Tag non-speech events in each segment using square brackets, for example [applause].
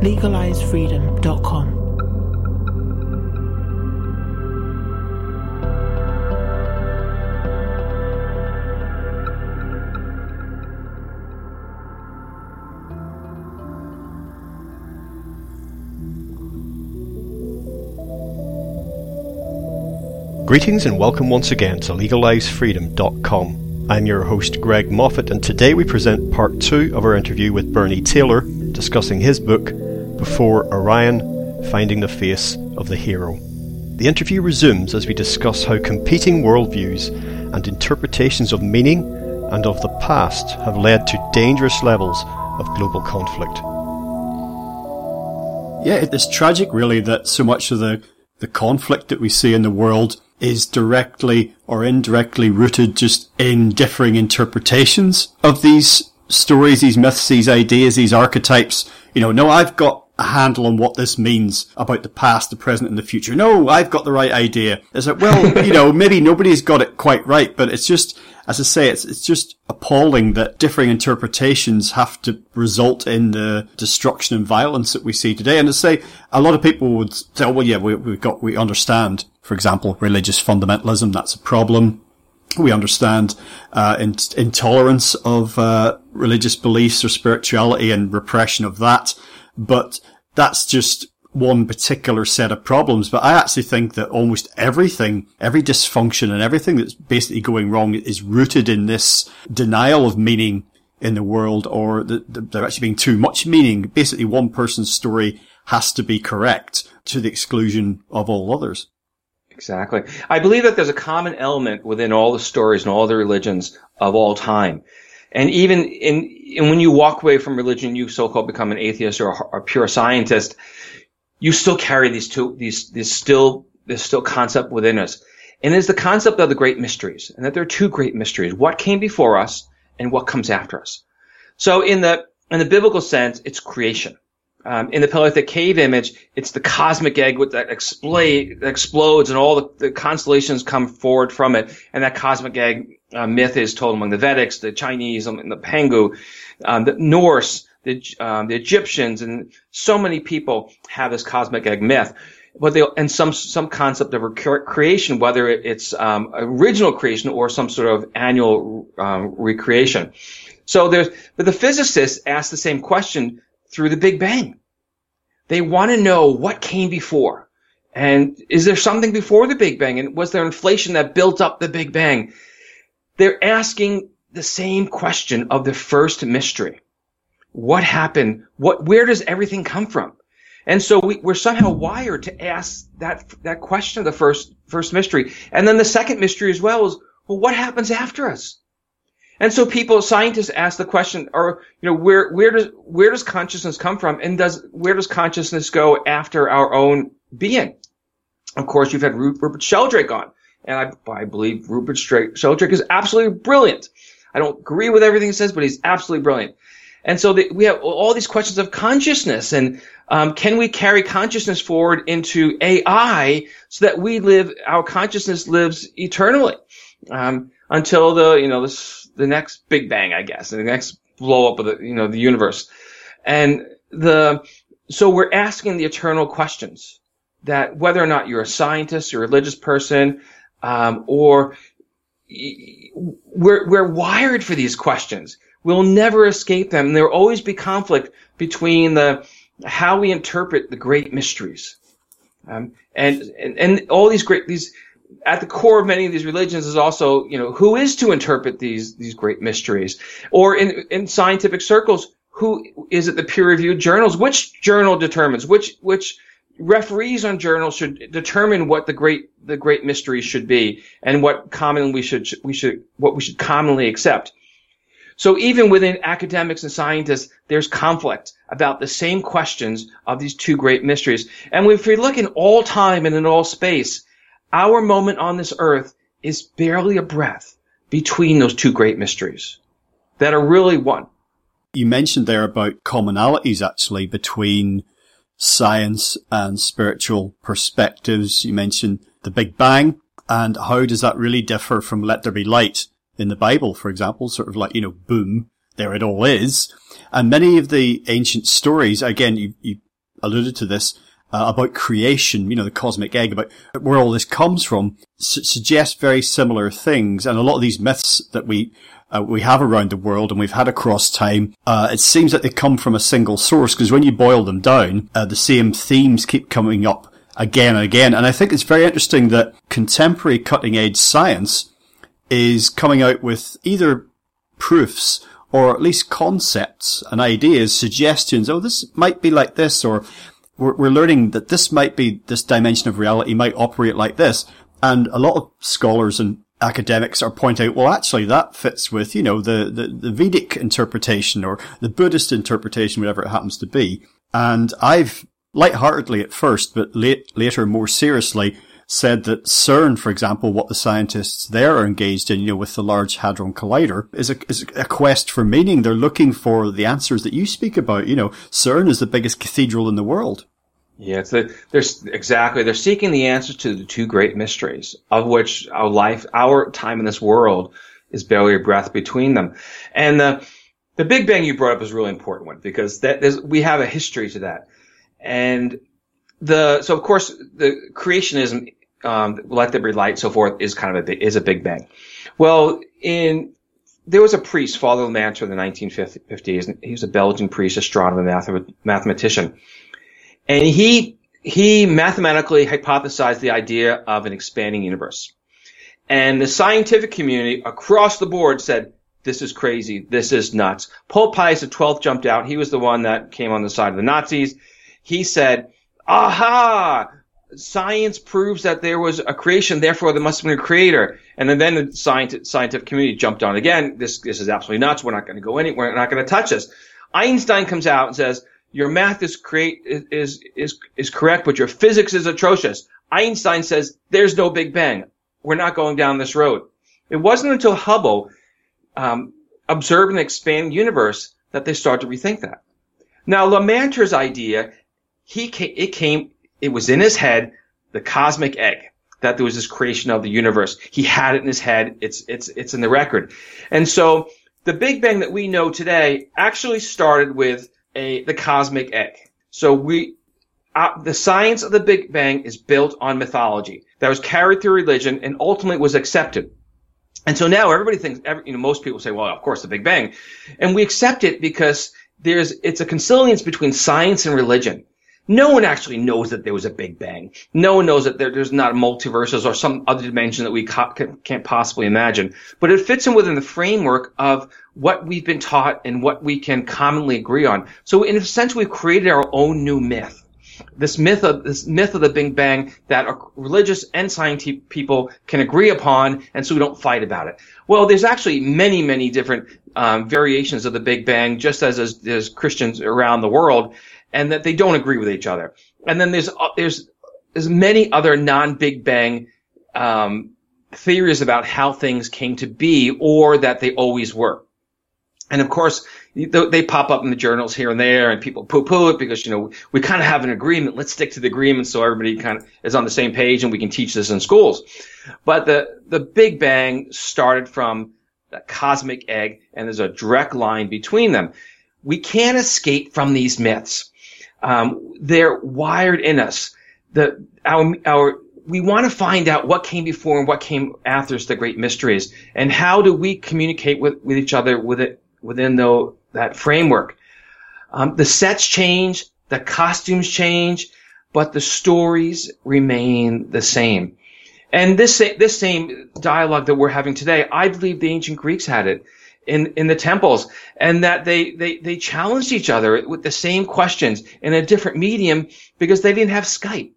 legalizefreedom.com. Greetings and welcome once again to legalizefreedom.com. I'm your host Greg Moffat and today we present part 2 of our interview with Bernie Taylor discussing his book before Orion, Finding the Face of the Hero. The interview resumes as we discuss how competing worldviews and interpretations of meaning and of the past have led to dangerous levels of global conflict. Yeah, it's tragic really that so much of the, the conflict that we see in the world is directly or indirectly rooted just in differing interpretations of these stories, these myths, these ideas, these archetypes. You know, no, I've got a handle on what this means about the past, the present, and the future. No, I've got the right idea. It's like, well, [laughs] you know, maybe nobody's got it quite right, but it's just, as I say, it's, it's just appalling that differing interpretations have to result in the destruction and violence that we see today. And to say, a lot of people would say, oh, well, yeah, we, we've got, we understand, for example, religious fundamentalism. That's a problem we understand uh, in- intolerance of uh, religious beliefs or spirituality and repression of that but that's just one particular set of problems. But I actually think that almost everything, every dysfunction and everything that's basically going wrong is rooted in this denial of meaning in the world or the, the, there actually being too much meaning. Basically one person's story has to be correct to the exclusion of all others. Exactly. I believe that there's a common element within all the stories and all the religions of all time. And even in, and when you walk away from religion, you so-called become an atheist or a, a pure scientist, you still carry these two, these, this still, this still concept within us. And it's the concept of the great mysteries, and that there are two great mysteries. What came before us and what comes after us. So in the, in the biblical sense, it's creation. Um, in the Paleolithic cave image, it's the cosmic egg that, explode, explodes and all the, the, constellations come forward from it. And that cosmic egg uh, myth is told among the Vedics, the Chinese, um, the Pangu, um, the Norse, the, um, the Egyptians, and so many people have this cosmic egg myth. But they, and some, some concept of creation, whether it's, um, original creation or some sort of annual, um, recreation. So there's, but the physicists ask the same question through the Big Bang. They want to know what came before. And is there something before the Big Bang? And was there inflation that built up the Big Bang? They're asking the same question of the first mystery. What happened? What, where does everything come from? And so we, are somehow wired to ask that, that question of the first, first mystery. And then the second mystery as well is, well, what happens after us? And so people, scientists ask the question, or, you know, where, where does, where does consciousness come from? And does, where does consciousness go after our own being? Of course, you've had Rupert Sheldrake on, and I, I believe Rupert Sheldrake is absolutely brilliant. I don't agree with everything he says, but he's absolutely brilliant. And so the, we have all these questions of consciousness and um, can we carry consciousness forward into AI so that we live, our consciousness lives eternally um, until the, you know, this the next big bang, I guess, and the next blow up of the, you know, the universe. And the, so we're asking the eternal questions that whether or not you're a scientist, you're a religious person, um, or we're, we're wired for these questions. We'll never escape them. There will always be conflict between the, how we interpret the great mysteries. Um, and, and, and all these great, these, at the core of many of these religions is also, you know, who is to interpret these these great mysteries? Or in in scientific circles, who is it the peer reviewed journals? Which journal determines which which referees on journals should determine what the great the great mysteries should be and what commonly we should we should what we should commonly accept. So even within academics and scientists, there's conflict about the same questions of these two great mysteries. And if we look in all time and in all space, our moment on this earth is barely a breath between those two great mysteries that are really one. You mentioned there about commonalities actually between science and spiritual perspectives. You mentioned the Big Bang and how does that really differ from Let There Be Light in the Bible, for example, sort of like, you know, boom, there it all is. And many of the ancient stories, again, you, you alluded to this, uh, about creation, you know, the cosmic egg, about where all this comes from, su- suggest very similar things. And a lot of these myths that we uh, we have around the world and we've had across time, uh, it seems that they come from a single source because when you boil them down, uh, the same themes keep coming up again and again. And I think it's very interesting that contemporary cutting edge science is coming out with either proofs or at least concepts and ideas, suggestions. Oh, this might be like this, or we're, we're learning that this might be this dimension of reality might operate like this. And a lot of scholars and academics are pointing out, well, actually that fits with, you know, the, the, the Vedic interpretation or the Buddhist interpretation, whatever it happens to be. And I've lightheartedly at first, but late, later more seriously said that CERN, for example, what the scientists there are engaged in, you know, with the Large Hadron Collider, is a, is a quest for meaning. They're looking for the answers that you speak about. You know, CERN is the biggest cathedral in the world. Yeah, it's the, there's exactly they're seeking the answers to the two great mysteries of which our life, our time in this world, is barely a breath between them, and the the Big Bang you brought up is a really important one because that we have a history to that, and the so of course the creationism, um, let there be light, so forth, is kind of a big, is a Big Bang. Well, in there was a priest, Father Lemaitre, in the 1950s. He was a Belgian priest, astronomer, mathematician and he, he mathematically hypothesized the idea of an expanding universe. And the scientific community across the board said, this is crazy. This is nuts. Pope Pius XII jumped out. He was the one that came on the side of the Nazis. He said, aha, science proves that there was a creation, therefore there must have been a creator. And then, then the scientific community jumped on again. This, this is absolutely nuts. We're not going to go anywhere. We're not going to touch this. Einstein comes out and says, your math is is is is correct, but your physics is atrocious. Einstein says there's no Big Bang. We're not going down this road. It wasn't until Hubble um, observed an expanding universe that they started to rethink that. Now Lemaitre's idea, he came, it came, it was in his head, the cosmic egg that there was this creation of the universe. He had it in his head. It's, it's, it's in the record. And so the Big Bang that we know today actually started with a the cosmic egg. So we uh, the science of the Big Bang is built on mythology that was carried through religion and ultimately was accepted. And so now everybody thinks, every, you know, most people say, well, of course, the Big Bang. And we accept it because there's, it's a consilience between science and religion. No one actually knows that there was a Big Bang. No one knows that there, there's not multiverses or some other dimension that we ca- can't possibly imagine. But it fits in within the framework of what we've been taught and what we can commonly agree on. So in a sense, we've created our own new myth. This myth of this myth of the Big Bang that religious and scientific people can agree upon, and so we don't fight about it. Well, there's actually many, many different um, variations of the Big Bang, just as there's Christians around the world and that they don't agree with each other. And then there's uh, there's there's many other non-Big Bang um, theories about how things came to be or that they always were. And of course, they pop up in the journals here and there, and people poo-poo it because you know we kind of have an agreement. Let's stick to the agreement so everybody kind of is on the same page, and we can teach this in schools. But the the Big Bang started from the cosmic egg, and there's a direct line between them. We can't escape from these myths. Um, they're wired in us. The our our we want to find out what came before and what came after the great mysteries, and how do we communicate with, with each other with it within the, that framework. Um, the sets change, the costumes change, but the stories remain the same. And this this same dialogue that we're having today, I believe the ancient Greeks had it in, in the temples and that they, they, they challenged each other with the same questions in a different medium because they didn't have Skype.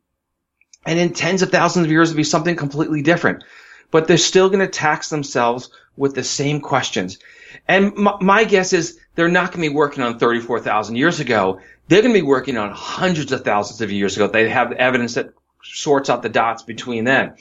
And in tens of thousands of years, it'd be something completely different. but they're still going to tax themselves with the same questions. And my, my guess is they're not going to be working on 34,000 years ago. They're going to be working on hundreds of thousands of years ago. They have evidence that sorts out the dots between them.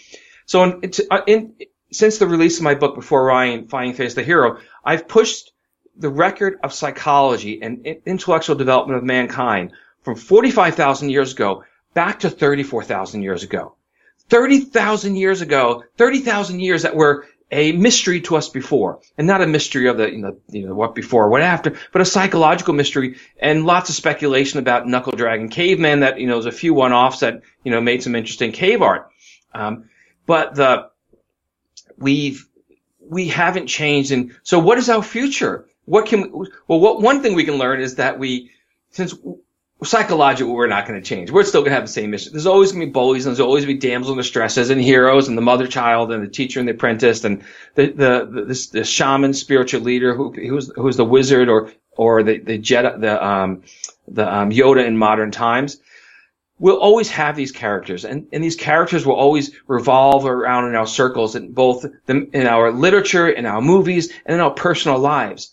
So in, in, since the release of my book, Before Orion, Finding Face the Hero, I've pushed the record of psychology and intellectual development of mankind from 45,000 years ago back to 34,000 years ago. 30,000 years ago, 30,000 years that were a mystery to us before, and not a mystery of the, you know, you know, what before, what after, but a psychological mystery, and lots of speculation about knuckle dragging cavemen that, you know, there's a few one-offs that, you know, made some interesting cave art. Um, but the, we've, we haven't changed. And so what is our future? What can, well, what, one thing we can learn is that we, since psychologically we're not going to change. We're still going to have the same mission. There's always going to be bullies and there's always going to be damsels in distresses and heroes and the mother child and the teacher and the apprentice and the, the, the, this, the shaman spiritual leader who, who's, who's the wizard or, or the, the Jedi, the, um, the, um, Yoda in modern times. We'll always have these characters and, and these characters will always revolve around in our circles in both the, in our literature, in our movies, and in our personal lives.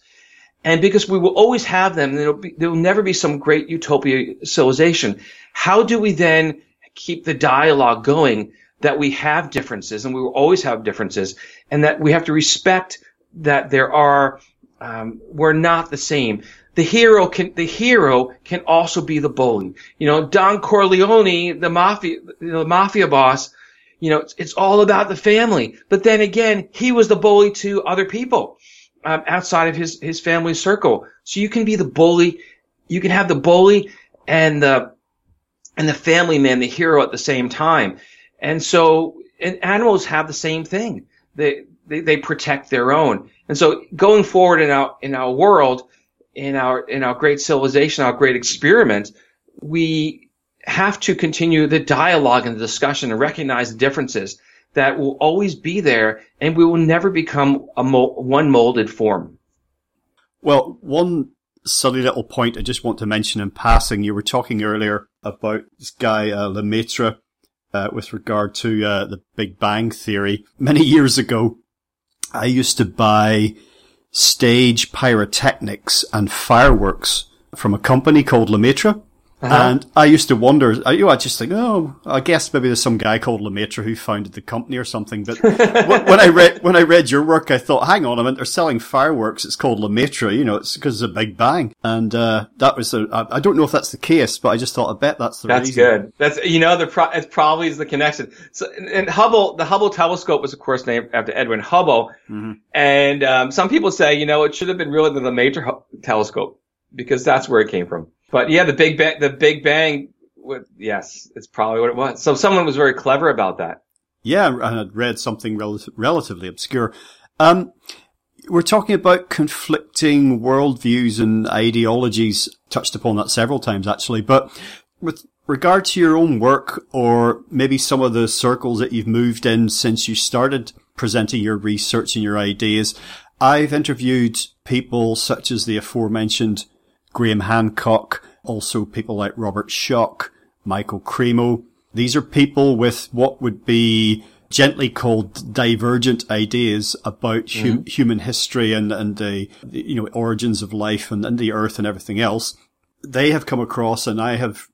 And because we will always have them, be, there will never be some great utopia civilization. How do we then keep the dialogue going that we have differences and we will always have differences and that we have to respect that there are, um, we're not the same. The hero can, the hero can also be the bully. You know, Don Corleone, the mafia, the mafia boss, you know, it's, it's all about the family. But then again, he was the bully to other people um, outside of his his family circle. So you can be the bully, you can have the bully and the and the family man, the hero at the same time. And so, and animals have the same thing. They, they they protect their own. And so, going forward in our in our world, in our in our great civilization, our great experiment, we have to continue the dialogue and the discussion and recognize the differences that will always be there and we will never become a one molded form. Well, one silly little point I just want to mention in passing. You were talking earlier about this guy, uh, Lemaitre, uh, with regard to uh, the Big Bang Theory. Many years ago, I used to buy stage pyrotechnics and fireworks from a company called Lemaitre. Uh-huh. And I used to wonder, you know, I just think, oh, I guess maybe there's some guy called Lemaitre who founded the company or something. But [laughs] when I read, when I read your work, I thought, hang on a minute, they're selling fireworks. It's called Lemaitre, you know, it's because it's a big bang. And, uh, that was I don't know if that's the case, but I just thought, I bet that's the that's reason. good. That's, you know, the pro- it probably is the connection. So, and Hubble, the Hubble telescope was of course named after Edwin Hubble. Mm-hmm. And, um, some people say, you know, it should have been really the Lemaitre telescope because that's where it came from. But yeah, the Big Bang, the Big Bang, yes, it's probably what it was. So someone was very clever about that. Yeah, and I'd read something rel- relatively obscure. Um, we're talking about conflicting worldviews and ideologies. Touched upon that several times actually, but with regard to your own work or maybe some of the circles that you've moved in since you started presenting your research and your ideas, I've interviewed people such as the aforementioned Graham Hancock, also people like Robert Schoch, Michael Cremo. These are people with what would be gently called divergent ideas about mm-hmm. human history and, and the, you know, origins of life and, and the earth and everything else. They have come across and I have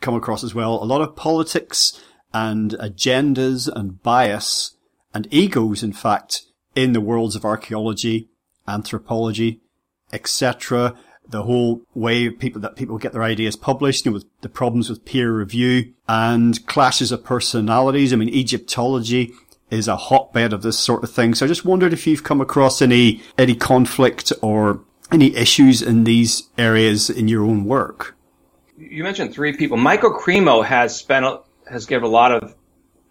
come across as well a lot of politics and agendas and bias and egos, in fact, in the worlds of archaeology, anthropology, etc the whole way people that people get their ideas published, you know, with the problems with peer review and clashes of personalities. I mean, Egyptology is a hotbed of this sort of thing. So I just wondered if you've come across any any conflict or any issues in these areas in your own work. You mentioned three people. Michael Cremo has spent has given a lot of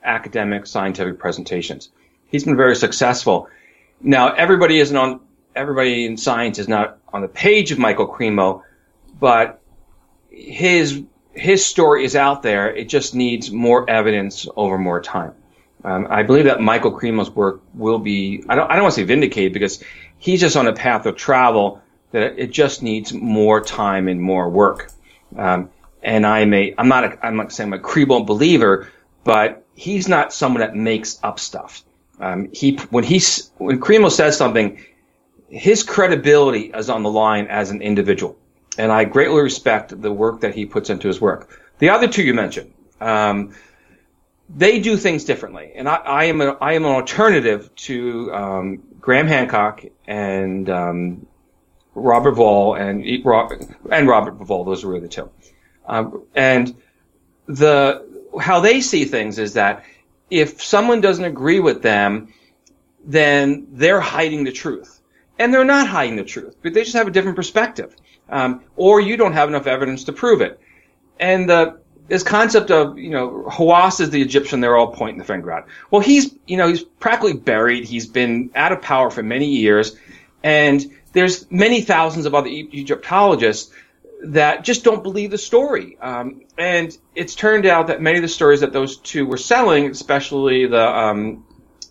academic scientific presentations. He's been very successful. Now everybody isn't on everybody in science is not on the page of Michael Cremo, but his his story is out there. It just needs more evidence over more time. Um, I believe that Michael Cremo's work will be. I don't. I don't want to say vindicated because he's just on a path of travel that it just needs more time and more work. Um, and I'm a. I'm not. A, I'm not saying I'm a Cremo believer, but he's not someone that makes up stuff. Um, he when he when Cremo says something, his credibility is on the line as an individual, and I greatly respect the work that he puts into his work. The other two you mentioned, um, they do things differently, and I, I am a, I am an alternative to um, Graham Hancock and um, Robert Bauval and and Robert Bauval. Those were the two, um, and the how they see things is that if someone doesn't agree with them, then they're hiding the truth. And they're not hiding the truth, but they just have a different perspective. Um, or you don't have enough evidence to prove it. And the, this concept of, you know, Hawass is the Egyptian they're all pointing the finger at. Well, he's, you know, he's practically buried. He's been out of power for many years. And there's many thousands of other Egyptologists that just don't believe the story. Um, and it's turned out that many of the stories that those two were selling, especially the um,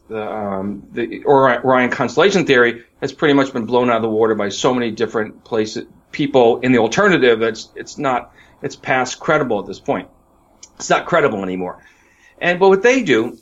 the um, the Orion constellation theory, has pretty much been blown out of the water by so many different places, people in the alternative. That's it's not it's past credible at this point. It's not credible anymore. And but what they do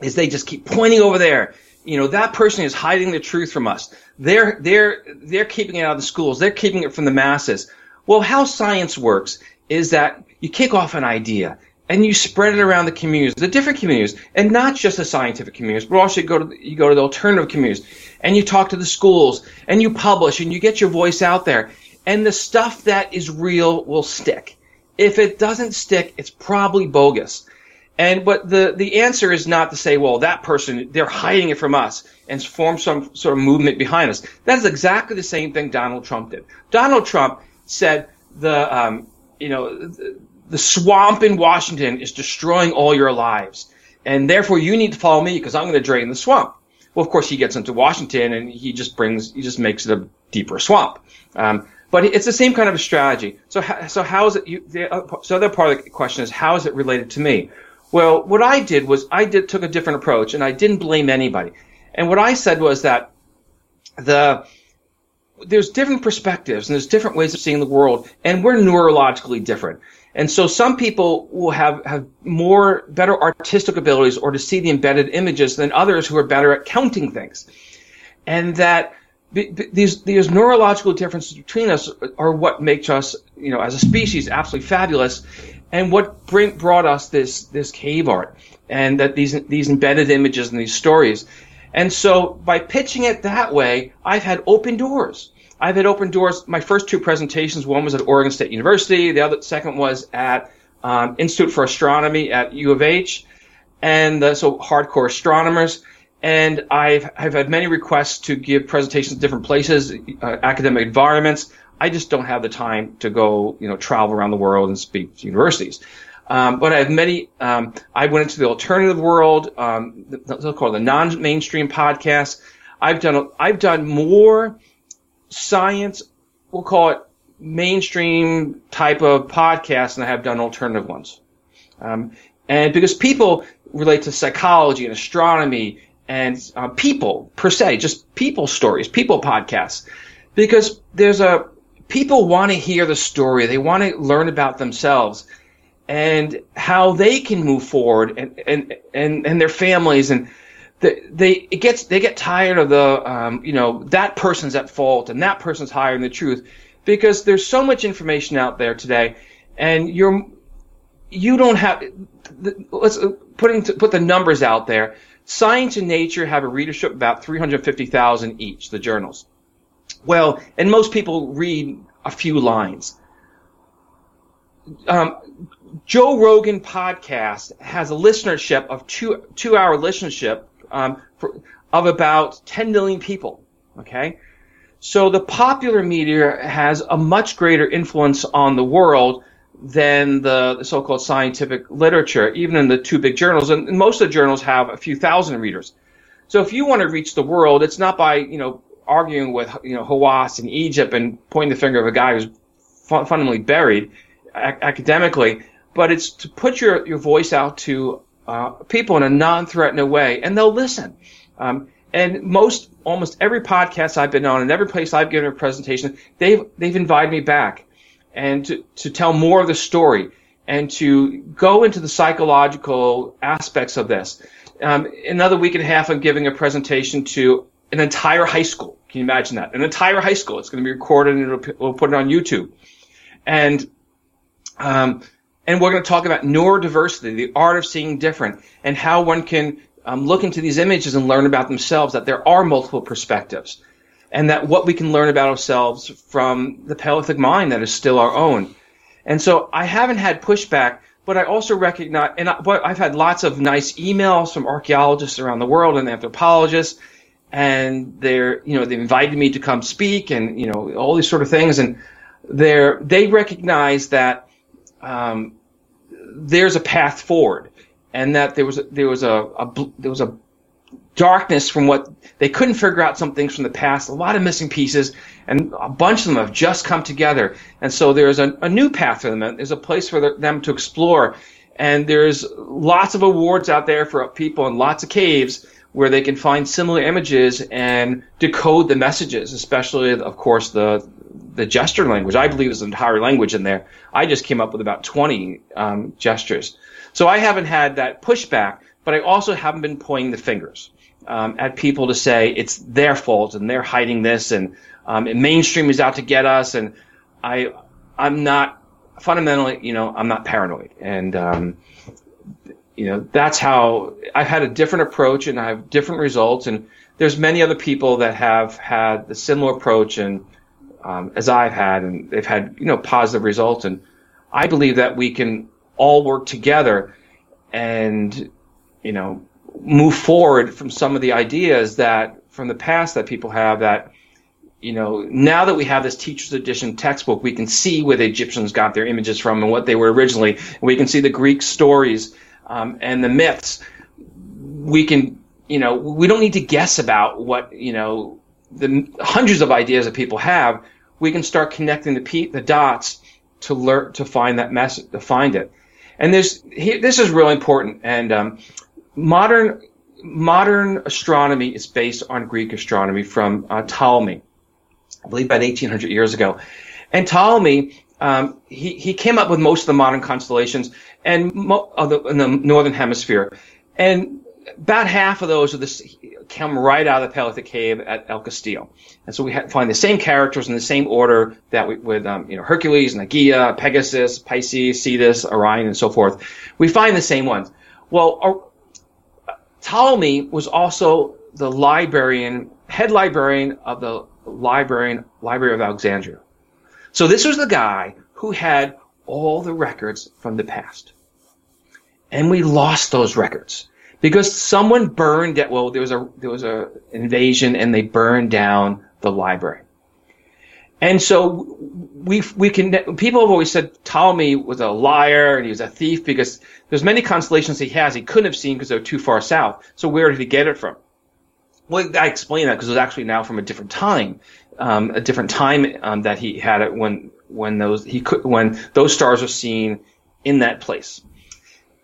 is they just keep pointing over there. You know that person is hiding the truth from us. They're they're they're keeping it out of the schools. They're keeping it from the masses well, how science works is that you kick off an idea and you spread it around the communities, the different communities, and not just the scientific communities, but also you go to the, you go to the alternative communities, and you talk to the schools, and you publish, and you get your voice out there, and the stuff that is real will stick. If it doesn't stick, it's probably bogus. And but the the answer is not to say, well, that person they're hiding it from us and form some sort of movement behind us. That is exactly the same thing Donald Trump did. Donald Trump said the um, you know the, the swamp in Washington is destroying all your lives, and therefore you need to follow me because I'm going to drain the swamp. Well, of course, he gets into Washington and he just brings he just makes it a deeper swamp. Um, but it's the same kind of a strategy. So, so how is it? You, the, so, the other part of the question is how is it related to me? Well, what I did was I did took a different approach, and I didn't blame anybody. And what I said was that the there's different perspectives and there's different ways of seeing the world, and we're neurologically different. And so some people will have, have more, better artistic abilities or to see the embedded images than others who are better at counting things. And that these, these neurological differences between us are what makes us, you know, as a species absolutely fabulous and what bring, brought us this, this cave art and that these, these embedded images and these stories. And so by pitching it that way, I've had open doors. I've had open doors. My first two presentations, one was at Oregon State University. The other, second was at um, Institute for Astronomy at U of H. And uh, so hardcore astronomers. And I've, I've had many requests to give presentations in different places, uh, academic environments. I just don't have the time to go, you know, travel around the world and speak to universities. Um, but I have many. Um, I went into the alternative world, um, called the non-mainstream podcast. I've done I've done more science. We'll call it mainstream type of podcasts and I have done alternative ones. Um, and because people relate to psychology and astronomy and uh, people per se, just people stories, people podcasts, because there's a people want to hear the story. They want to learn about themselves and how they can move forward and, and, and, and their families and the, they it gets they get tired of the um, you know that person's at fault and that person's hiding the truth because there's so much information out there today and you're you don't have let's putting put the numbers out there. Science and nature have a readership about 350,000 each the journals. Well and most people read a few lines. Um, Joe Rogan podcast has a listenership of two two hour listenership um, for, of about 10 million people. Okay, so the popular media has a much greater influence on the world than the, so-called scientific literature, even in the two big journals. And most of the journals have a few thousand readers. So if you want to reach the world, it's not by you know arguing with you know Hawass in Egypt and pointing the finger of a guy who's fundamentally buried academically but it's to put your, your voice out to uh, people in a non-threatening way, and they'll listen. Um, and most, almost every podcast I've been on, and every place I've given a presentation, they've they've invited me back, and to to tell more of the story, and to go into the psychological aspects of this. um, another week and a half, I'm giving a presentation to an entire high school. Can you imagine that? An entire high school. It's going to be recorded and we'll put it on YouTube. And, um, and we're going to talk about neurodiversity, the art of seeing different, and how one can um, look into these images and learn about themselves, that there are multiple perspectives, and that what we can learn about ourselves from the Paleolithic mind that is still our own. And so I haven't had pushback, but I also recognize, and I, I've had lots of nice emails from archaeologists around the world and anthropologists, and they're, you know, they invited me to come speak and, you know, all these sort of things, and they're, they recognize that, um, there's a path forward and that there was there was a, a there was a darkness from what they couldn't figure out some things from the past, a lot of missing pieces, and a bunch of them have just come together. And so there's a, a new path for them. There's a place for them to explore. And there's lots of awards out there for people in lots of caves where they can find similar images and decode the messages, especially, of course, the the gesture language. I believe is an entire language in there. I just came up with about 20 um, gestures. So I haven't had that pushback, but I also haven't been pointing the fingers um, at people to say it's their fault and they're hiding this and, um, and mainstream is out to get us. And I, I'm not fundamentally, you know, I'm not paranoid. And, um, you know, that's how I've had a different approach and I have different results. And there's many other people that have had the similar approach and, um, as I've had, and they've had, you know, positive results. And I believe that we can all work together and, you know, move forward from some of the ideas that from the past that people have that, you know, now that we have this teacher's edition textbook, we can see where the Egyptians got their images from and what they were originally. We can see the Greek stories um, and the myths. We can, you know, we don't need to guess about what, you know, the hundreds of ideas that people have. We can start connecting the, the dots to learn to find that message, to find it. And this this is really important. And um, modern modern astronomy is based on Greek astronomy from uh, Ptolemy, I believe about 1800 years ago. And Ptolemy, um, he, he came up with most of the modern constellations and mo- the, in the northern hemisphere. And about half of those are this come right out of the Paleolithic cave at El Castillo. And so we find the same characters in the same order that we, with, um, you know, Hercules, Nagia, Pegasus, Pisces, Cetus, Orion, and so forth. We find the same ones. Well, uh, Ptolemy was also the librarian, head librarian of the librarian, Library of Alexandria. So this was the guy who had all the records from the past. And we lost those records because someone burned it. Well, there was a there was a invasion, and they burned down the library. And so we we can people have always said Ptolemy was a liar and he was a thief because there's many constellations he has he couldn't have seen because they're too far south. So where did he get it from? Well, I explain that because it was actually now from a different time, um, a different time um, that he had it when when those he could when those stars are seen in that place.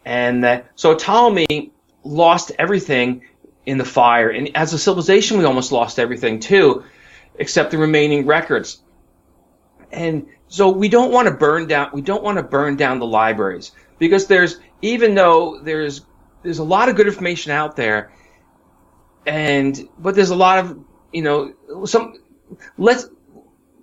And that, so Ptolemy lost everything in the fire. And as a civilization, we almost lost everything too, except the remaining records. And so we don't want to burn down, we don't want to burn down the libraries because there's, even though there's, there's a lot of good information out there and, but there's a lot of, you know, some, let's,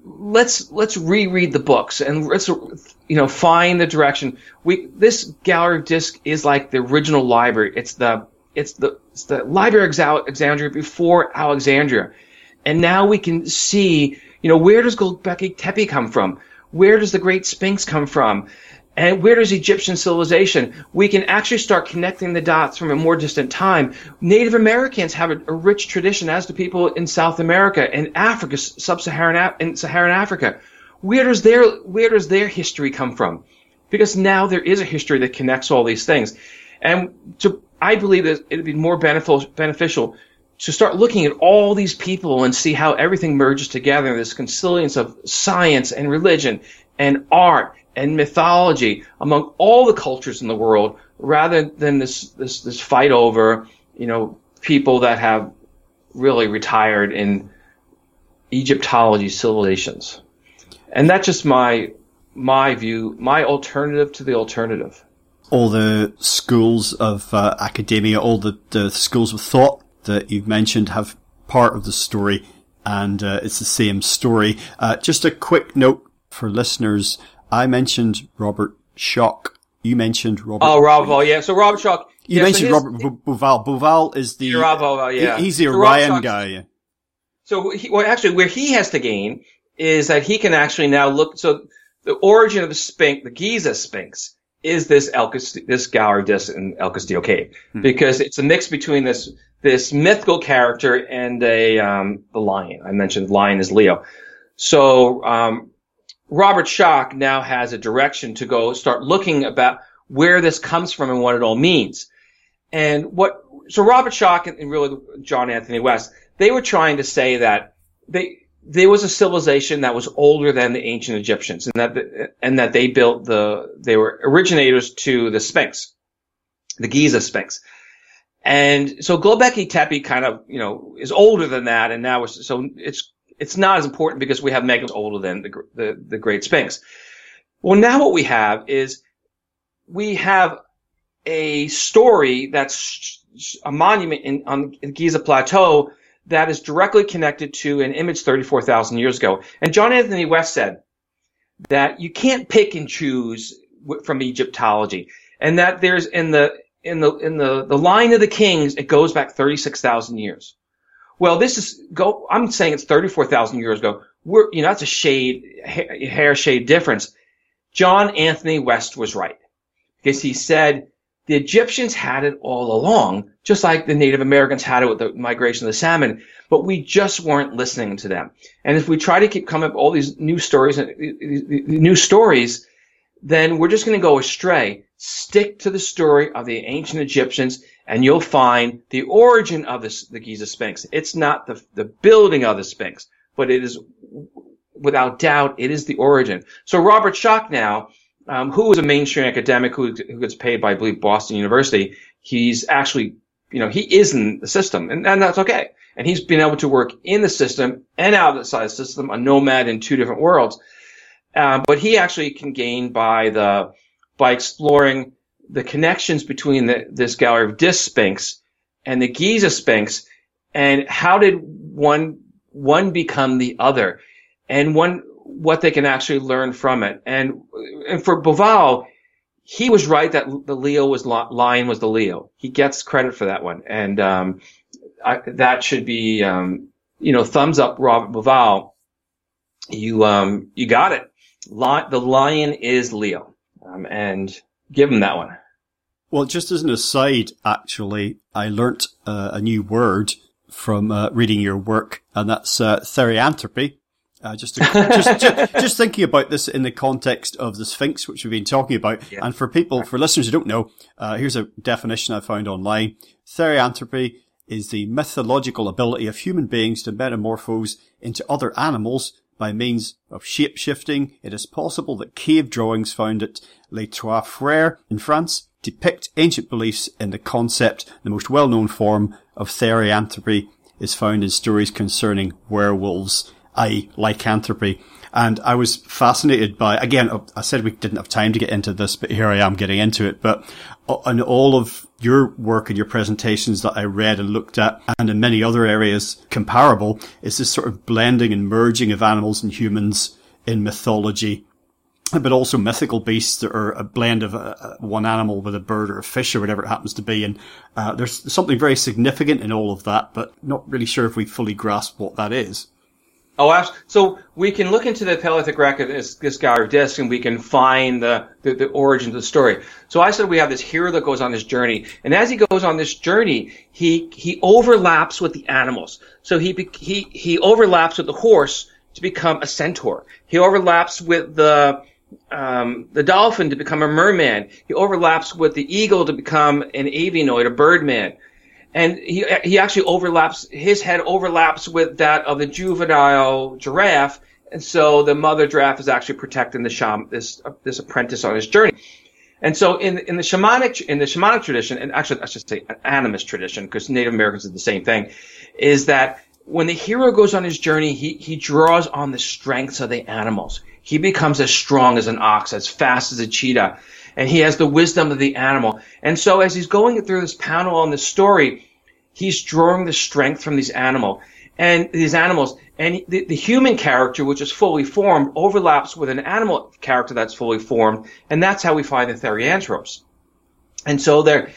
let's let's reread the books and let's you know find the direction. We this gallery of disc is like the original library. It's the it's the it's the Library of Alexandria before Alexandria, and now we can see you know where does Göbekli Tepe come from? Where does the Great Sphinx come from? And where does Egyptian civilization? We can actually start connecting the dots from a more distant time. Native Americans have a, a rich tradition, as do people in South America and Africa, sub-Saharan and Saharan Africa. Where does their where does their history come from? Because now there is a history that connects all these things, and to, I believe that it would be more beneficial beneficial to start looking at all these people and see how everything merges together. This consilience of science and religion and art and mythology among all the cultures in the world rather than this, this, this fight over, you know, people that have really retired in Egyptology civilizations. And that's just my, my view, my alternative to the alternative. all the schools of uh, academia, all the, the schools of thought that you've mentioned have part of the story, and uh, it's the same story. Uh, just a quick note for listeners: I mentioned Robert Schoch. You mentioned Robert. Oh, Robert. Yeah. So Robert Schoch. You yeah, mentioned so his, Robert Bauval. Bauval is the Rob yeah. he's the So Orion Rob guy. So, he, well, actually, where he has to gain is that he can actually now look. So, the origin of the Sphinx, the Giza Sphinx, is this El Castillo, this gallery disc in El Castillo Cave, because it's a mix between this this mythical character and a um, the lion. I mentioned lion is Leo. So, um, Robert Schoch now has a direction to go start looking about where this comes from and what it all means. And what, so Robert Schoch and, really John Anthony West, they were trying to say that they, there was a civilization that was older than the ancient Egyptians and that, and that they built the, they were originators to the Sphinx, the Giza Sphinx. And so Göbekli Tepe kind of, you know, is older than that. And now it's, so it's, it's not as important because we have megas older than the, the, the Great Sphinx. Well, now what we have is we have a story that's a monument in, on the Giza Plateau that is directly connected to an image 34,000 years ago. And John Anthony West said that you can't pick and choose from Egyptology and that there's in the, in the, in the, the line of the kings, it goes back 36,000 years. Well, this is go, I'm saying it's 34,000 years ago. We're, you know, that's a shade, hair, shade difference. John Anthony West was right because he said the Egyptians had it all along, just like the Native Americans had it with the migration of the salmon, but we just weren't listening to them. And if we try to keep coming up with all these new stories uh, and new stories, then we're just going to go astray. Stick to the story of the ancient Egyptians and you'll find the origin of this, the Giza Sphinx. It's not the, the building of the Sphinx, but it is without doubt, it is the origin. So Robert Schoch now, um, who was a mainstream academic who, who gets paid by, I believe, Boston University, he's actually, you know, he is in the system and, and that's okay. And he's been able to work in the system and outside the system, a nomad in two different worlds. Uh, but he actually can gain by the, by exploring the connections between the, this gallery of disc sphinx and the Giza sphinx and how did one, one become the other and one, what they can actually learn from it. And, and for Bauval, he was right that the Leo was lion was the Leo. He gets credit for that one. And, um, I, that should be, um, you know, thumbs up, Robert Bauval. You, um, you got it. The lion is Leo. Um, and give him that one. Well, just as an aside, actually, I learnt uh, a new word from uh, reading your work, and that's uh, therianthropy. Uh, just, to, just, just, [laughs] just thinking about this in the context of the Sphinx, which we've been talking about. Yeah. And for people, for listeners who don't know, uh, here's a definition I found online. Therianthropy is the mythological ability of human beings to metamorphose into other animals by means of shape shifting. It is possible that cave drawings found at Les Trois Frères in France depict ancient beliefs in the concept. The most well-known form of therianthropy is found in stories concerning werewolves, i.e. lycanthropy. And I was fascinated by, again, oh, I said we didn't have time to get into this, but here I am getting into it. But uh, in all of your work and your presentations that I read and looked at, and in many other areas comparable, is this sort of blending and merging of animals and humans in mythology but also mythical beasts that are a blend of a, a, one animal with a bird or a fish or whatever it happens to be. And uh, there's something very significant in all of that, but not really sure if we fully grasp what that is. Oh, so we can look into the Paleolithic record, this, this gallery of discs, and we can find the, the, the origin of the story. So I said we have this hero that goes on this journey, and as he goes on this journey, he he overlaps with the animals. So he he he overlaps with the horse to become a centaur. He overlaps with the um, the dolphin to become a merman. He overlaps with the eagle to become an avianoid, a birdman. And he, he actually overlaps, his head overlaps with that of the juvenile giraffe. And so the mother giraffe is actually protecting the sham, this, uh, this apprentice on his journey. And so in, in the shamanic, in the shamanic tradition, and actually I should say an animist tradition, because Native Americans did the same thing, is that when the hero goes on his journey, he, he draws on the strengths of the animals. He becomes as strong as an ox, as fast as a cheetah, and he has the wisdom of the animal. And so as he's going through this panel on the story, he's drawing the strength from these animal and these animals. And the, the human character, which is fully formed, overlaps with an animal character that's fully formed, and that's how we find the therianthropes. And so there,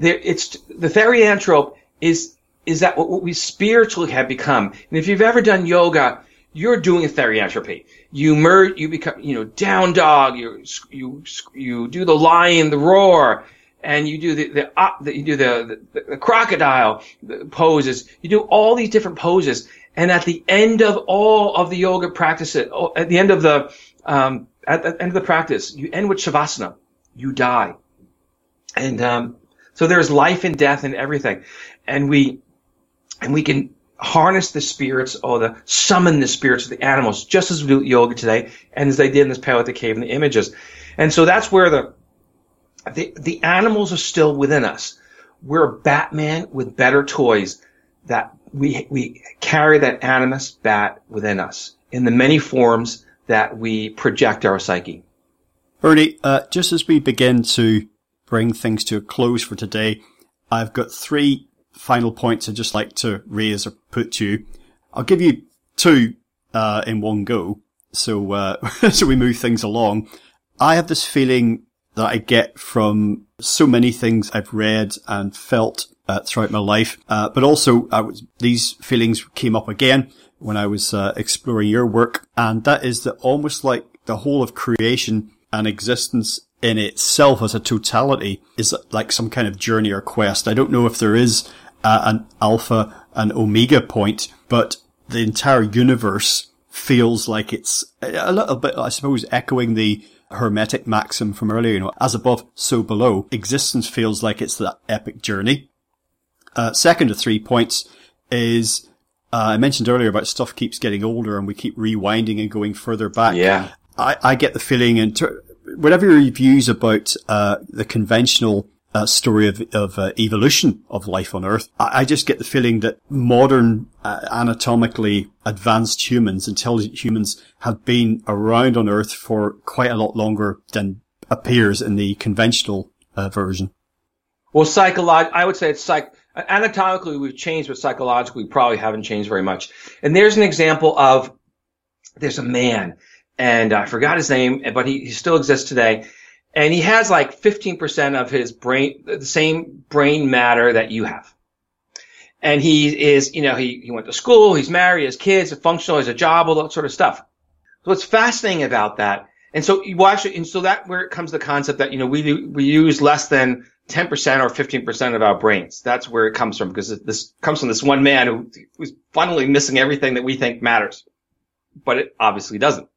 there, it's the therianthrope is is that what we spiritually have become. And if you've ever done yoga, you're doing a therianthropy. You merge, you become, you know, down dog. You you you do the lion, the roar, and you do the the, uh, you do the, the, the crocodile poses. You do all these different poses, and at the end of all of the yoga practices, oh, at the end of the um, at the end of the practice, you end with shavasana. You die, and um, so there's life and death and everything, and we and we can harness the spirits or the summon the spirits of the animals, just as we do yoga today, and as they did in this Pale the Cave in the images. And so that's where the, the, the animals are still within us. We're Batman with better toys that we, we carry that animus bat within us in the many forms that we project our psyche. Bernie, uh, just as we begin to bring things to a close for today, I've got three final points I'd just like to raise or put to you. I'll give you two uh, in one go, so uh, [laughs] so we move things along. I have this feeling that I get from so many things I've read and felt uh, throughout my life, uh, but also was, these feelings came up again when I was uh, exploring your work, and that is that almost like the whole of creation and existence in itself as a totality is like some kind of journey or quest. I don't know if there is uh, an alpha and omega point, but the entire universe feels like it's a little bit, I suppose, echoing the hermetic maxim from earlier, you know, as above, so below. Existence feels like it's that epic journey. Uh, second of three points is, uh, I mentioned earlier about stuff keeps getting older and we keep rewinding and going further back. Yeah. I, I get the feeling and whatever your views about, uh, the conventional uh, story of, of uh, evolution of life on Earth. I, I, just get the feeling that modern uh, anatomically advanced humans, intelligent humans, have been around on Earth for quite a lot longer than appears in the conventional uh, version. Well, psycholog- I would say it's psych. Anatomically, we've changed, but psychologically, we probably haven't changed very much. And there's an example of there's a man, and I forgot his name, but he, he still exists today and he has like 15% of his brain, the same brain matter that you have. And he is, you know, he, he went to school, he's married, he has kids, he's functional, he has a job, all that sort of stuff. So what's fascinating about that, and so you watch it, and so that where it comes the concept that, you know, we, we use less than 10% or 15% of our brains. That's where it comes from, because this comes from this one man who, who's fundamentally missing everything that we think matters. But it obviously doesn't.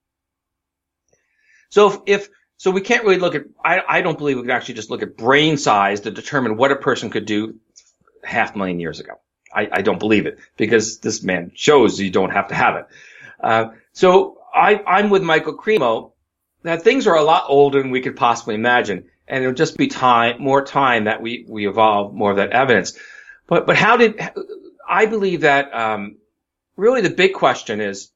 So if, if so we can't really look at, I, I don't believe we could actually just look at brain size to determine what a person could do half a million years ago. I, I don't believe it because this man shows you don't have to have it. Uh, so I, I'm with Michael Cremo that things are a lot older than we could possibly imagine. And it'll just be time, more time that we, we evolve more of that evidence. But, but how did, I believe that, um, really the big question is,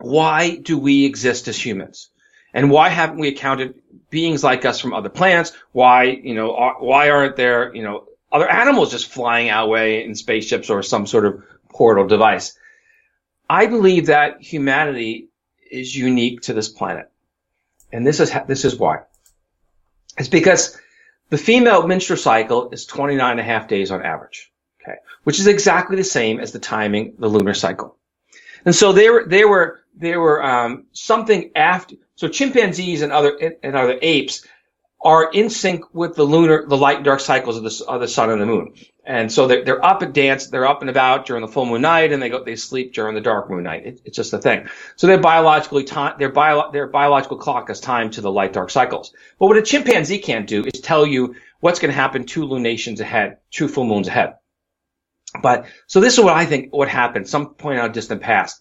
why do we exist as humans? And why haven't we accounted beings like us from other planets? Why, you know, are, why aren't there, you know, other animals just flying our way in spaceships or some sort of portal device? I believe that humanity is unique to this planet. And this is, this is why. It's because the female menstrual cycle is 29 and a half days on average. Okay. Which is exactly the same as the timing, the lunar cycle. And so they were, were, they were, um, something after, so chimpanzees and other and other apes are in sync with the lunar, the light and dark cycles of the, of the sun and the moon. And so they're, they're up and dance, they're up and about during the full moon night, and they go, they sleep during the dark moon night. It, it's just a thing. So they're biologically time, their bio, their biological clock is timed to the light dark cycles. But what a chimpanzee can't do is tell you what's going to happen two lunations ahead, two full moons ahead. But, so this is what I think what happened, some point out distant past,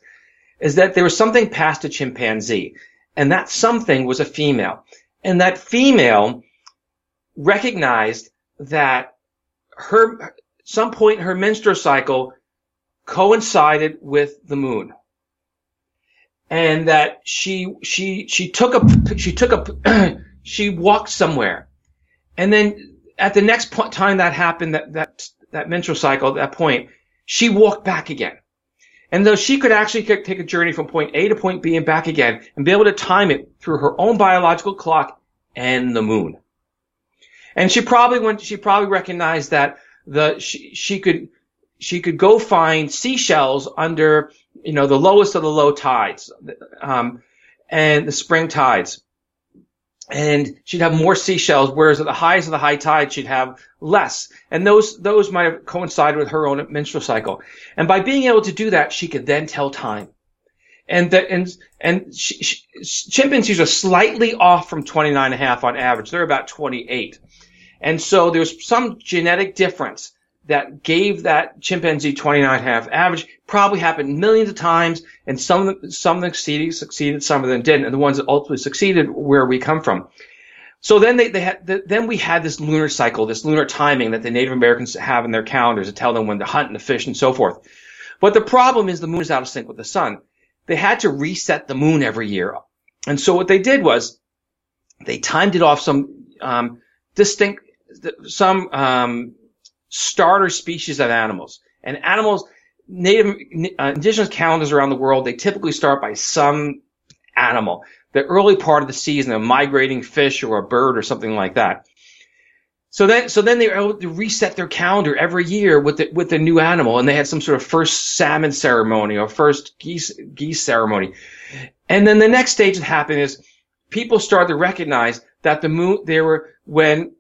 is that there was something past a chimpanzee and that something was a female. And that female recognized that her, some point her menstrual cycle coincided with the moon. And that she, she, she took a, she took a, [clears throat] she walked somewhere. And then at the next point, time that happened, that, that, that menstrual cycle, at that point, she walked back again. And though she could actually take a journey from point A to point B and back again and be able to time it through her own biological clock and the moon. And she probably went, she probably recognized that the, she, she could, she could go find seashells under, you know, the lowest of the low tides, um, and the spring tides. And she'd have more seashells, whereas at the highs of the high tide, she'd have less. And those, those might have coincided with her own menstrual cycle. And by being able to do that, she could then tell time. And the, and, and she, she, chimpanzees are slightly off from 29 and a half on average. They're about 28. And so there's some genetic difference that gave that chimpanzee 29 and a half average probably happened millions of times and some of them, some of them succeeded, succeeded, some of them didn't. And the ones that ultimately succeeded where we come from. So then they, they had, the, then we had this lunar cycle, this lunar timing that the Native Americans have in their calendars to tell them when to hunt and to fish and so forth. But the problem is the moon is out of sync with the sun. They had to reset the moon every year. And so what they did was they timed it off some, um, distinct, some, um, starter species of animals. And animals, native, uh, indigenous calendars around the world, they typically start by some animal. The early part of the season, a migrating fish or a bird or something like that. So then, so then they able to reset their calendar every year with the, with the new animal, and they had some sort of first salmon ceremony or first geese geese ceremony, and then the next stage that happened is people started to recognize that the moon there were when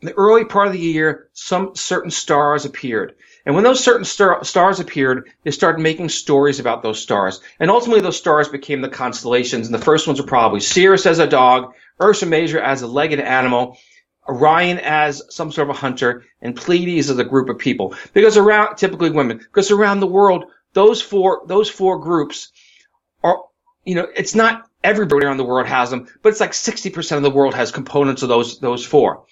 the early part of the year, some certain stars appeared. And when those certain star- stars appeared, they started making stories about those stars. And ultimately those stars became the constellations. And the first ones were probably Sirius as a dog, Ursa Major as a legged animal, Orion as some sort of a hunter, and Pleiades as a group of people. Because around, typically women, because around the world, those four, those four groups are, you know, it's not everybody around the world has them, but it's like 60% of the world has components of those, those four.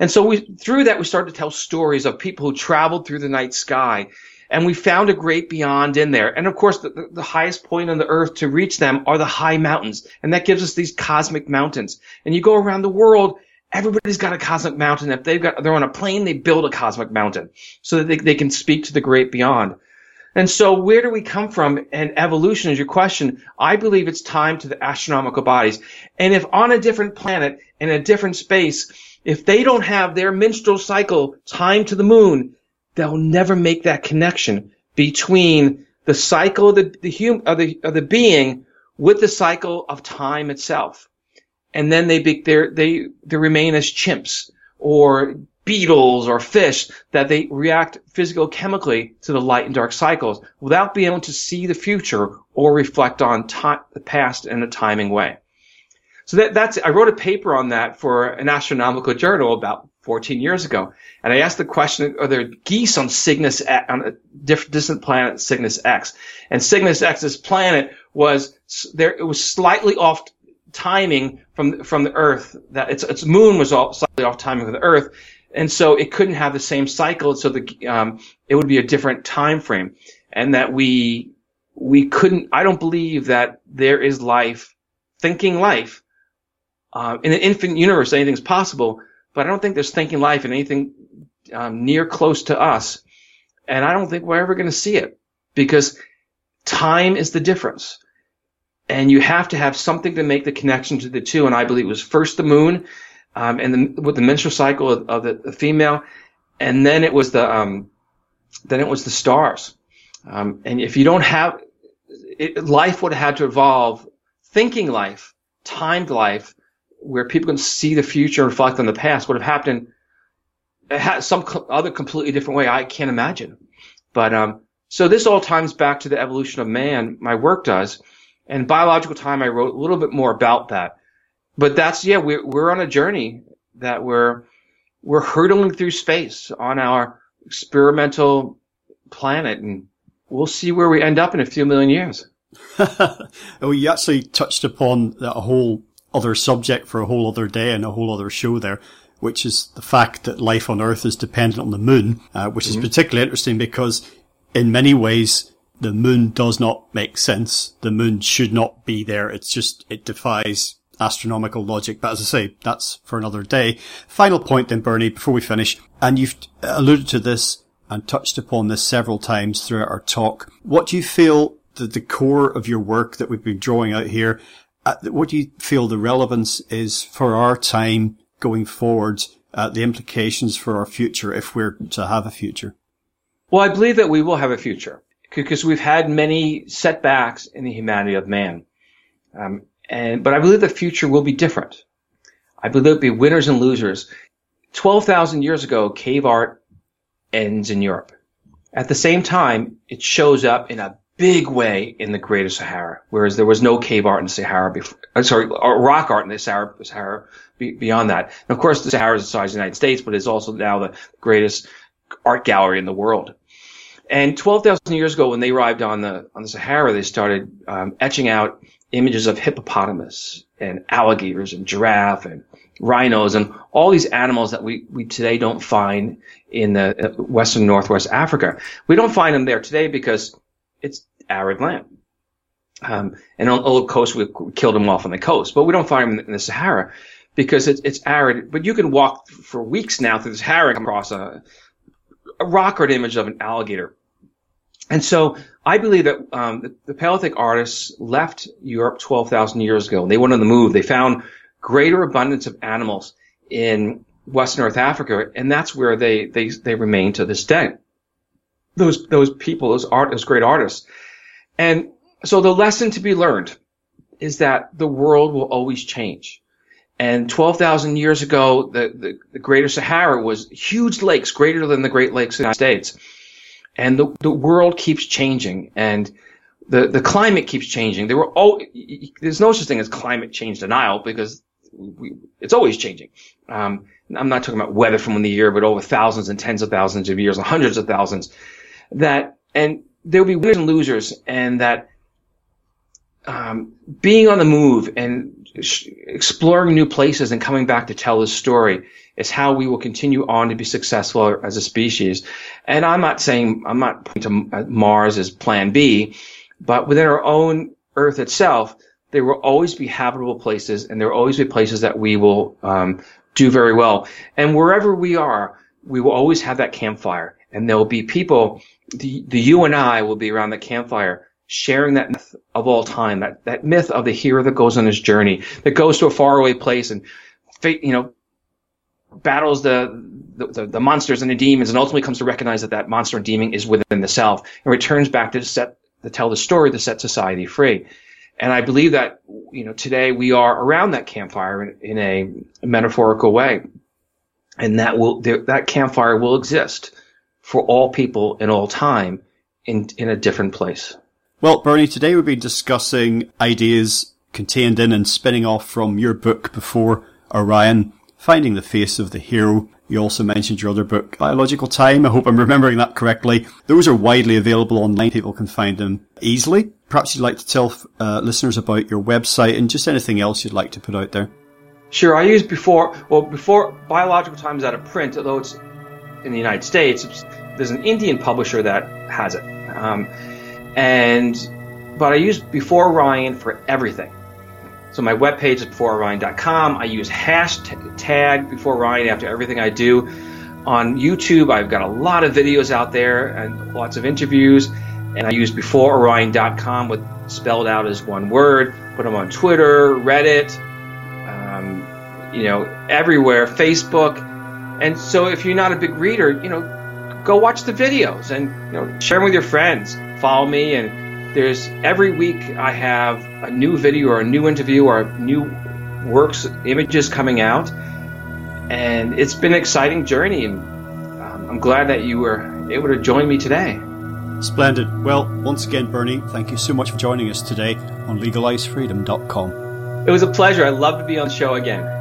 And so we, through that, we started to tell stories of people who traveled through the night sky. And we found a great beyond in there. And of course, the, the highest point on the earth to reach them are the high mountains. And that gives us these cosmic mountains. And you go around the world, everybody's got a cosmic mountain. If they've got, they're on a plane, they build a cosmic mountain so that they, they can speak to the great beyond. And so where do we come from? And evolution is your question. I believe it's time to the astronomical bodies. And if on a different planet, in a different space, if they don't have their menstrual cycle timed to the moon, they'll never make that connection between the cycle of the, the hum, of the, of the being with the cycle of time itself. And then they be, they, they remain as chimps or beetles or fish that they react physical-chemically to the light and dark cycles without being able to see the future or reflect on the past in a timing way. So that, that's, I wrote a paper on that for an astronomical journal about 14 years ago. And I asked the question, are there geese on Cygnus, on a different distant planet, Cygnus X? And Cygnus X's planet was, there, it was slightly off timing from, from the Earth, that its, its moon was all, slightly off timing with the Earth. And so it couldn't have the same cycle. So the, um, it would be a different time frame. And that we, we couldn't, I don't believe that there is life, thinking life, uh, in an infinite universe, anything's possible, but I don't think there's thinking life in anything um, near close to us. And I don't think we're ever going to see it because time is the difference. And you have to have something to make the connection to the two. And I believe it was first the moon, um, and the, with the menstrual cycle of, of the, the, female, and then it was the um, then it was the stars. Um, and if you don't have it, life would have had to evolve, thinking life, timed life, where people can see the future and reflect on the past would have happened some other completely different way I can't imagine. But um, so this all ties back to the evolution of man. My work does, and biological time. I wrote a little bit more about that. But that's yeah, we're we're on a journey that we're we're hurtling through space on our experimental planet, and we'll see where we end up in a few million years. well, [laughs] you actually touched upon that whole other subject for a whole other day and a whole other show there, which is the fact that life on Earth is dependent on the moon, uh, which mm-hmm. is particularly interesting because in many ways, the moon does not make sense. The moon should not be there. It's just, it defies astronomical logic. But as I say, that's for another day. Final point then, Bernie, before we finish, and you've alluded to this and touched upon this several times throughout our talk. What do you feel the, the core of your work that we've been drawing out here? Uh, what do you feel the relevance is for our time going forward? Uh, the implications for our future if we're to have a future? Well, I believe that we will have a future because we've had many setbacks in the humanity of man. Um, and, but I believe the future will be different. I believe there'll be winners and losers. 12,000 years ago, cave art ends in Europe. At the same time, it shows up in a big way in the Greater Sahara, whereas there was no cave art in the Sahara before. Uh, sorry, rock art in the Sahara, Sahara beyond that. And of course, the Sahara is the size of the United States, but it's also now the greatest art gallery in the world. And 12,000 years ago, when they arrived on the on the Sahara, they started um, etching out images of hippopotamus and alligators and giraffe and rhinos and all these animals that we, we today don't find in the uh, western northwest Africa. We don't find them there today because it's arid land. Um, and on, the coast, we killed them off on the coast, but we don't find them in the Sahara because it's, it's arid. But you can walk for weeks now through the Sahara and across a, a rock art image of an alligator. And so I believe that um, the, the, Paleolithic artists left Europe 12,000 years ago. And they went on the move. They found greater abundance of animals in West North Africa, and that's where they they they remain to this day. Those those people, those art, those great artists, and so the lesson to be learned is that the world will always change. And 12,000 years ago, the, the, the, Greater Sahara was huge lakes, greater than the Great Lakes in the United States. And the, the world keeps changing and the, the climate keeps changing. There were all, there's no such thing as climate change denial because we, it's always changing. Um, I'm not talking about weather from the year, but over thousands and tens of thousands of years and hundreds of thousands that, and there'll be winners and losers and that um, being on the move and sh- exploring new places and coming back to tell this story is how we will continue on to be successful as a species. And I'm not saying I'm not pointing to Mars as Plan B, but within our own Earth itself, there will always be habitable places, and there will always be places that we will um, do very well. And wherever we are, we will always have that campfire, and there will be people. The, the you and I will be around the campfire sharing that myth of all time, that, that myth of the hero that goes on his journey, that goes to a faraway place and, you know, battles the, the, the, monsters and the demons and ultimately comes to recognize that that monster and demon is within the self and returns back to set, to tell the story to set society free. And I believe that, you know, today we are around that campfire in, in a metaphorical way. And that will, that campfire will exist for all people in all time in, in a different place. Well, Bernie, today we've been discussing ideas contained in and spinning off from your book before Orion, Finding the Face of the Hero. You also mentioned your other book, Biological Time. I hope I'm remembering that correctly. Those are widely available online. People can find them easily. Perhaps you'd like to tell uh, listeners about your website and just anything else you'd like to put out there. Sure. I used before, well, before Biological Time is out of print, although it's in the United States, there's an Indian publisher that has it. Um, and but I use Before Orion for everything. So my webpage is beforeorion.com. I use hashtag Before Orion after everything I do. On YouTube, I've got a lot of videos out there and lots of interviews. And I use beforeorion.com with spelled out as one word. Put them on Twitter, Reddit, um, you know, everywhere, Facebook. And so if you're not a big reader, you know, go watch the videos and you know share them with your friends. Follow me, and there's every week I have a new video or a new interview or new works images coming out, and it's been an exciting journey. And um, I'm glad that you were able to join me today. Splendid. Well, once again, Bernie, thank you so much for joining us today on LegaliseFreedom.com. It was a pleasure. I'd love to be on the show again.